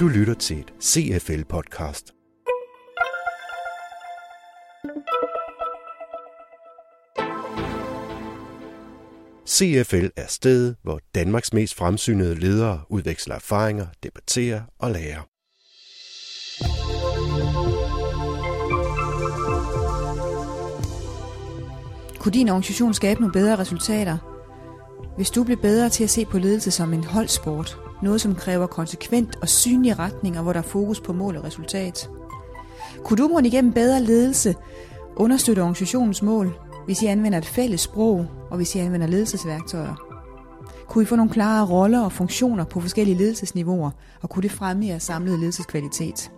Du lytter til et CFL-podcast. CFL er stedet, hvor Danmarks mest fremsynede ledere udveksler erfaringer, debatterer og lærer. Kunne din organisation skabe nogle bedre resultater? Hvis du blev bedre til at se på ledelse som en holdsport, noget som kræver konsekvent og synlige retninger, hvor der er fokus på mål og resultat. Kunne du måtte igennem bedre ledelse understøtte organisationens mål, hvis I anvender et fælles sprog og hvis I anvender ledelsesværktøjer? Kunne I få nogle klare roller og funktioner på forskellige ledelsesniveauer, og kunne det fremme jeres samlede ledelseskvalitet?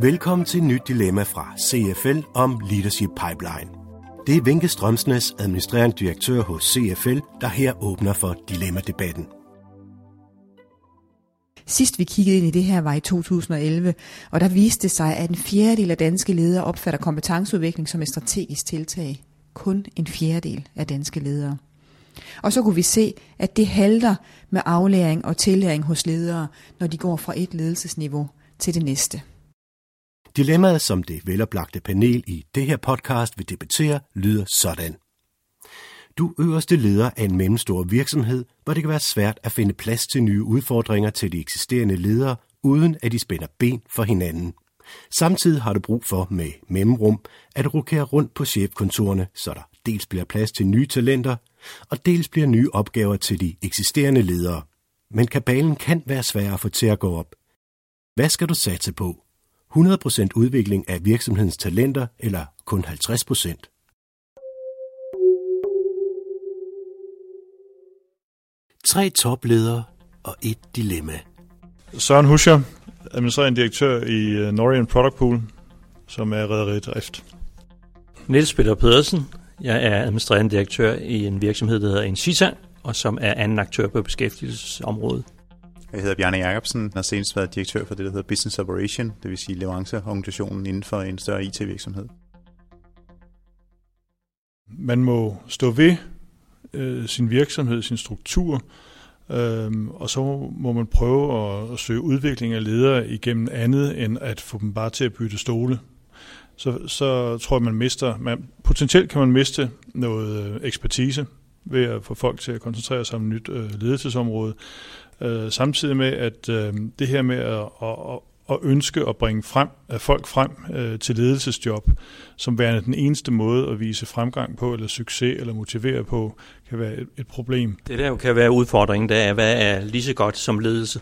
Velkommen til et nyt dilemma fra CFL om Leadership Pipeline. Det er Vinke Strømsnes, administrerende direktør hos CFL, der her åbner for dilemma-debatten. Sidst vi kiggede ind i det her var i 2011, og der viste det sig, at en fjerdedel af danske ledere opfatter kompetenceudvikling som et strategisk tiltag. Kun en fjerdedel af danske ledere. Og så kunne vi se, at det halter med aflæring og tillæring hos ledere, når de går fra et ledelsesniveau til det næste. Dilemmaet, som det veloplagte panel i det her podcast vil debattere, lyder sådan. Du øverste leder af en mellemstor virksomhed, hvor det kan være svært at finde plads til nye udfordringer til de eksisterende ledere, uden at de spænder ben for hinanden. Samtidig har du brug for med mellemrum at rokere rundt på chefkontorerne, så der dels bliver plads til nye talenter, og dels bliver nye opgaver til de eksisterende ledere. Men kabalen kan være svær at få til at gå op. Hvad skal du satse på? 100% udvikling af virksomhedens talenter eller kun 50%? Tre topledere og et dilemma. Søren Huscher, administrerende direktør i øh, Norian Product Pool, som er redderidrift. Niels Peter Pedersen, jeg er administrerende direktør i en virksomhed, der hedder Incita, og som er anden aktør på beskæftigelsesområdet. Jeg hedder Bjarne Jacobsen, og har senest været direktør for det, der hedder Business Operation, det vil sige leveranceorganisationen inden for en større IT-virksomhed. Man må stå ved øh, sin virksomhed, sin struktur, øh, og så må man prøve at, at søge udvikling af ledere igennem andet, end at få dem bare til at bytte stole. Så, så tror jeg, man mister, man, potentielt kan man miste noget øh, ekspertise ved at få folk til at koncentrere sig om et nyt øh, ledelsesområde. Øh, samtidig med, at øh, det her med at, at, at ønske at bringe frem, at folk frem øh, til ledelsesjob, som værende den eneste måde at vise fremgang på, eller succes, eller motivere på, kan være et, et problem. Det der jo kan være udfordringen, det er, hvad er lige så godt som ledelse?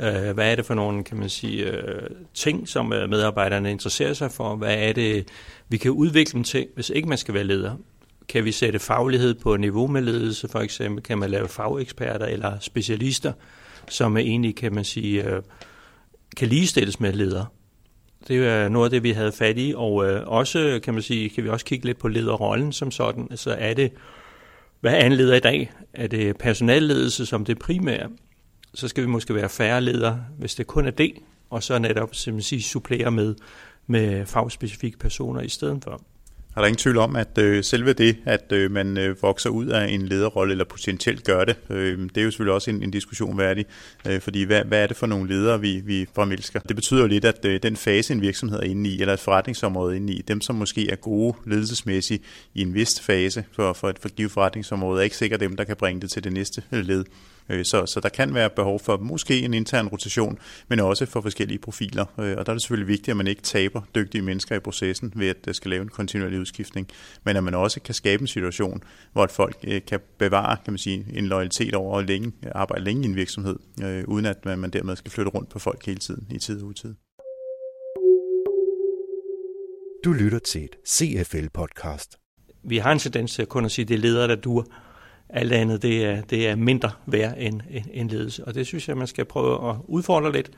Øh, hvad er det for nogle, kan man sige, øh, ting, som øh, medarbejderne interesserer sig for? Hvad er det, vi kan udvikle dem til, hvis ikke man skal være leder? Kan vi sætte faglighed på niveau med ledelse, for eksempel? Kan man lave fageksperter eller specialister, som er egentlig, kan man sige, øh, kan ligestilles med ledere? Det er noget af det, vi havde fat i, og øh, også, kan man sige, kan vi også kigge lidt på lederrollen som sådan. Altså er det, hvad er en leder i dag? Er det personalledelse som det primære? Så skal vi måske være færre ledere, hvis det kun er det, og så netop, som man siger, supplere med, med fagspecifikke personer i stedet for. Er der ingen tvivl om, at øh, selve det, at øh, man øh, vokser ud af en lederrolle, eller potentielt gør det, øh, det er jo selvfølgelig også en, en diskussion værdig, øh, fordi hvad, hvad er det for nogle ledere, vi, vi fremelsker? Det betyder jo lidt, at øh, den fase, en virksomhed er inde i, eller et forretningsområde er inde i, dem som måske er gode ledelsesmæssigt i en vis fase for, for et for givet forretningsområde, er ikke sikkert dem, der kan bringe det til det næste øh, led. Øh, så, så der kan være behov for måske en intern rotation, men også for forskellige profiler. Øh, og der er det selvfølgelig vigtigt, at man ikke taber dygtige mennesker i processen ved at skal lave en kontinuerlig udskiftning, men at man også kan skabe en situation, hvor folk øh, kan bevare kan man sige, en loyalitet over at længe, arbejde længe i en virksomhed, uden at man dermed skal flytte rundt på folk hele tiden i tid og utid. Du lytter til et CFL-podcast. Vi har en tendens til at kun at sige, at det er ledere, der dur. Alt andet, det er, det er mindre værd end, end, end ledelse. Og det synes jeg, man skal prøve at udfordre lidt,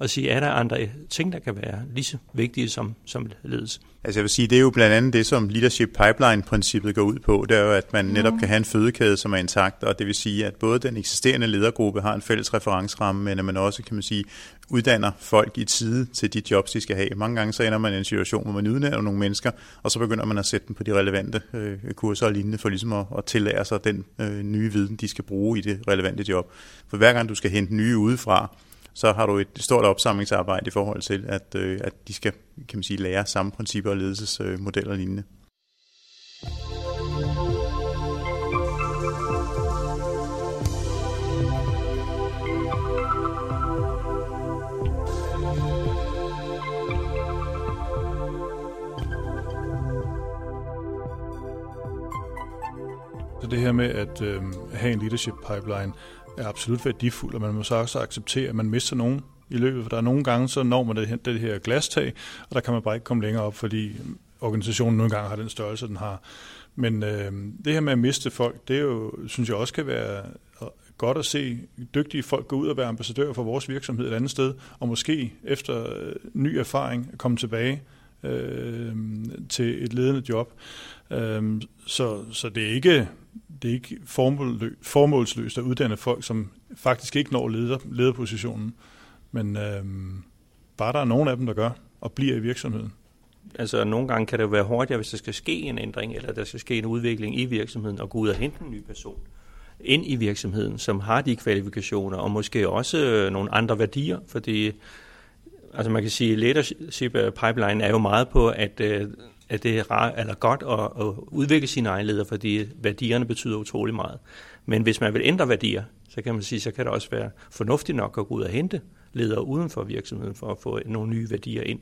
og sige, er der andre ting, der kan være lige så vigtige som, som ledelse? Altså jeg vil sige, det er jo blandt andet det, som Leadership Pipeline-princippet går ud på. Det er jo, at man netop kan have en fødekæde, som er intakt, og det vil sige, at både den eksisterende ledergruppe har en fælles referenceramme, men at man også, kan man sige, uddanner folk i tide til de jobs, de skal have. Mange gange så ender man i en situation, hvor man uddanner nogle mennesker, og så begynder man at sætte dem på de relevante øh, kurser og lignende, for ligesom at, at tillære sig den øh, nye viden, de skal bruge i det relevante job. For hver gang du skal hente nye udefra, så har du et stort opsamlingsarbejde i forhold til, at, øh, at de skal kan man sige, lære samme principper og ledelsesmodeller og lignende. Så det her med at øh, have en leadership pipeline er absolut værdifuld, og man må så også acceptere, at man mister nogen i løbet, for der er nogle gange, så når man det, det her glastag, og der kan man bare ikke komme længere op, fordi organisationen nogle gange har den størrelse, den har. Men øh, det her med at miste folk, det er jo, synes jeg også kan være øh, godt at se dygtige folk gå ud og være ambassadører for vores virksomhed et andet sted, og måske efter øh, ny erfaring komme tilbage øh, til et ledende job. Øh, så, så det er ikke det er ikke formålsløst at uddanne folk, som faktisk ikke når leder, lederpositionen. Men øh, bare der er nogen af dem, der gør og bliver i virksomheden. Altså nogle gange kan det jo være hårdt, hvis der skal ske en ændring, eller der skal ske en udvikling i virksomheden, og gå ud og hente en ny person ind i virksomheden, som har de kvalifikationer, og måske også øh, nogle andre værdier, fordi altså man kan sige, leadership øh, pipeline er jo meget på, at, øh, at det er rar, eller godt at, at udvikle sine egne ledere, fordi værdierne betyder utrolig meget. Men hvis man vil ændre værdier, så kan man sige, så kan det også være fornuftigt nok at gå ud og hente ledere uden for virksomheden for at få nogle nye værdier ind.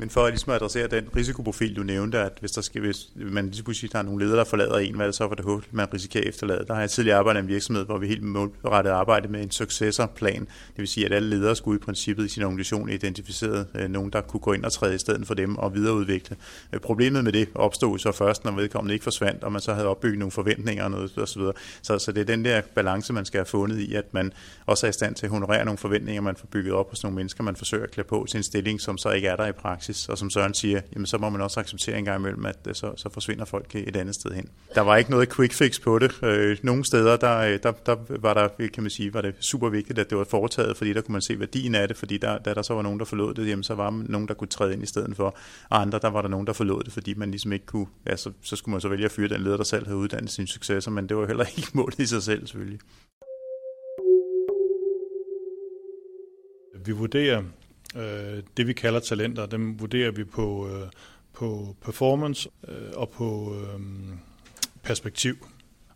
Men for ligesom at ligesom adressere den risikoprofil, du nævnte, at hvis, der skal, hvis man lige pludselig har nogle ledere, der forlader en, hvad er det så for det håb, man risikerer at efterlade? Der har jeg tidligere arbejdet i en virksomhed, hvor vi helt målrettet arbejdede med en successorplan. Det vil sige, at alle ledere skulle i princippet i sin organisation identificere øh, nogen, der kunne gå ind og træde i stedet for dem og videreudvikle. Øh, problemet med det opstod så først, når vedkommende ikke forsvandt, og man så havde opbygget nogle forventninger og noget osv. Så, så det er den der balance, man skal have fundet i, at man også er i stand til at honorere nogle forventninger, man får bygget op hos nogle mennesker, man forsøger at klæde på til en stilling, som så ikke er der i praksis praksis, og som Søren siger, jamen så må man også acceptere en gang imellem, at øh, så, så forsvinder folk et andet sted hen. Der var ikke noget quick fix på det. Øh, nogle steder, der, øh, der, der var der, kan man sige, var det super vigtigt, at det var foretaget, fordi der kunne man se værdien af det, fordi der, da der så var nogen, der forlod det, jamen så var man nogen, der kunne træde ind i stedet for, og andre, der var der nogen, der forlod det, fordi man ligesom ikke kunne, ja, så, så skulle man så vælge at fyre den leder, der selv havde uddannet sine successer, men det var heller ikke målet i sig selv, selvfølgelig. Vi vurderer Øh, det vi kalder talenter, dem vurderer vi på, øh, på performance øh, og på øh, perspektiv.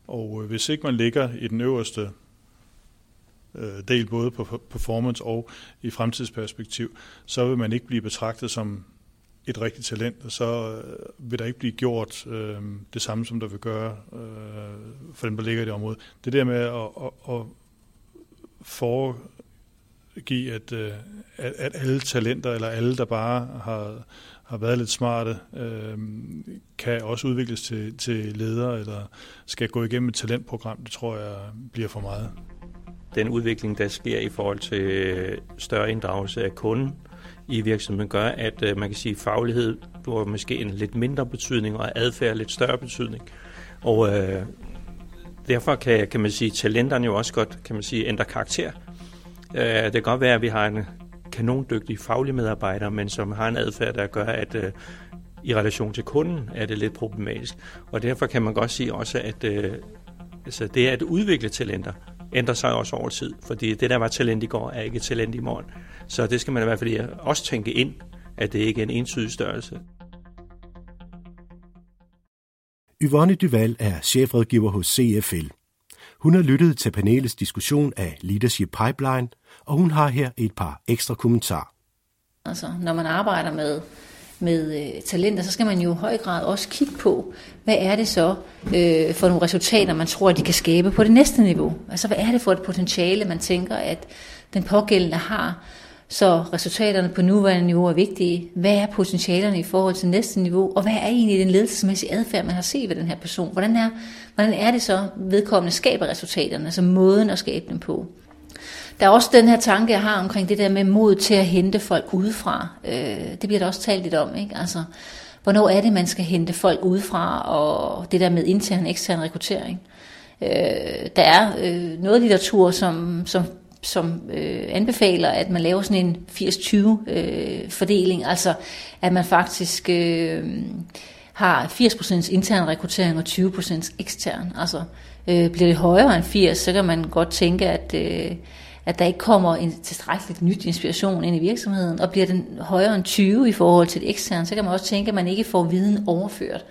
Og øh, hvis ikke man ligger i den øverste øh, del, både på performance og i fremtidsperspektiv, så vil man ikke blive betragtet som et rigtigt talent, og så øh, vil der ikke blive gjort øh, det samme, som der vil gøre øh, for dem, der ligger i det område. Det der med at, at, at for, give, at, øh, at, at alle talenter, eller alle, der bare har, har været lidt smarte, øh, kan også udvikles til, til ledere, eller skal gå igennem et talentprogram, det tror jeg bliver for meget. Den udvikling, der sker i forhold til øh, større inddragelse af kunden i virksomheden, gør, at øh, man kan sige, at faglighed får måske en lidt mindre betydning, og adfærd lidt større betydning. Og øh, derfor kan, kan man sige, at talenterne jo også godt kan man sige, ændre karakter Øh, det kan godt være, at vi har en kanondygtig faglig medarbejder, men som har en adfærd, der gør, at øh, i relation til kunden er det lidt problematisk. Og derfor kan man godt sige også, at øh, altså det at udvikle talenter ændrer sig også over tid, fordi det, der var talent i går, er ikke talent i morgen. Så det skal man i hvert fald også tænke ind, at det ikke er en entydig størrelse. Yvonne Duval er chefrådgiver hos CFL. Hun har lyttet til panelets diskussion af Leadership Pipeline, og hun har her et par ekstra kommentarer. Altså, når man arbejder med, med øh, talenter, så skal man jo i høj grad også kigge på, hvad er det så øh, for nogle resultater, man tror, at de kan skabe på det næste niveau. Altså, hvad er det for et potentiale, man tænker, at den pågældende har, så resultaterne på nuværende niveau er vigtige. Hvad er potentialerne i forhold til næste niveau? Og hvad er egentlig den ledelsesmæssige adfærd, man har set ved den her person? Hvordan er, hvordan er det så, vedkommende skaber resultaterne, altså måden at skabe dem på? Der er også den her tanke, jeg har omkring det der med mod til at hente folk udefra. Øh, det bliver der også talt lidt om, ikke? Altså, hvornår er det, man skal hente folk udefra, og det der med intern og ekstern rekruttering. Øh, der er øh, noget litteratur, som, som, som øh, anbefaler, at man laver sådan en 80-20 øh, fordeling, altså at man faktisk øh, har 80% intern rekruttering og 20% ekstern. Altså øh, bliver det højere end 80, så kan man godt tænke, at øh, at der ikke kommer en tilstrækkeligt nyt inspiration ind i virksomheden, og bliver den højere end 20 i forhold til det eksterne, så kan man også tænke, at man ikke får viden overført.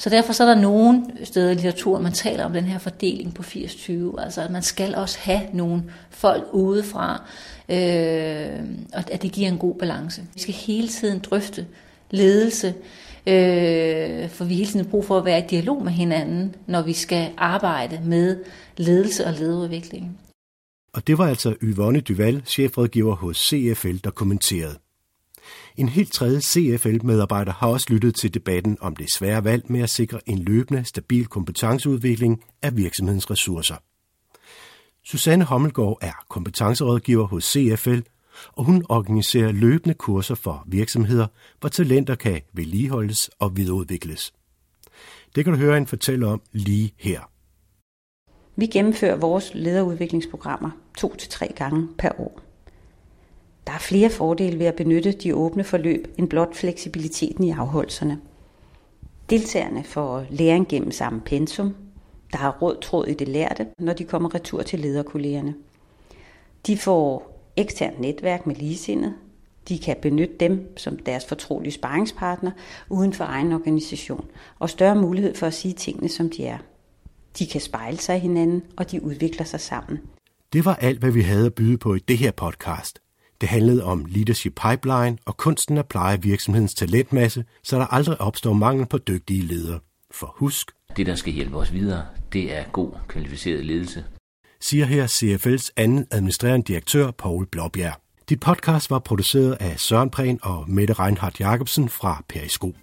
Så derfor så er der nogle steder i litteraturen, man taler om den her fordeling på 80-20, altså at man skal også have nogle folk udefra, øh, og at det giver en god balance. Vi skal hele tiden drøfte ledelse, øh, for vi hele tiden brug for at være i dialog med hinanden, når vi skal arbejde med ledelse og lederudvikling. Og det var altså Yvonne Duval, chefrådgiver hos CFL, der kommenterede. En helt tredje CFL-medarbejder har også lyttet til debatten om det svære valg med at sikre en løbende, stabil kompetenceudvikling af virksomhedens ressourcer. Susanne Hommelgaard er kompetencerådgiver hos CFL, og hun organiserer løbende kurser for virksomheder, hvor talenter kan vedligeholdes og videreudvikles. Det kan du høre en fortælle om lige her. Vi gennemfører vores lederudviklingsprogrammer to til tre gange per år. Der er flere fordele ved at benytte de åbne forløb end blot fleksibiliteten i afholdelserne. Deltagerne får læring gennem samme pensum. Der er råd tråd i det lærte, når de kommer retur til lederkollegerne. De får eksternt netværk med ligesindet. De kan benytte dem som deres fortrolige sparringspartner uden for egen organisation, og større mulighed for at sige tingene, som de er. De kan spejle sig i hinanden, og de udvikler sig sammen. Det var alt, hvad vi havde at byde på i det her podcast. Det handlede om Leadership Pipeline og kunsten at pleje virksomhedens talentmasse, så der aldrig opstår mangel på dygtige ledere. For husk, det der skal hjælpe os videre, det er god, kvalificeret ledelse. Siger her CFL's anden administrerende direktør, Paul Blåbjerg. Dit podcast var produceret af Søren Prehn og Mette Reinhardt Jacobsen fra Periskop.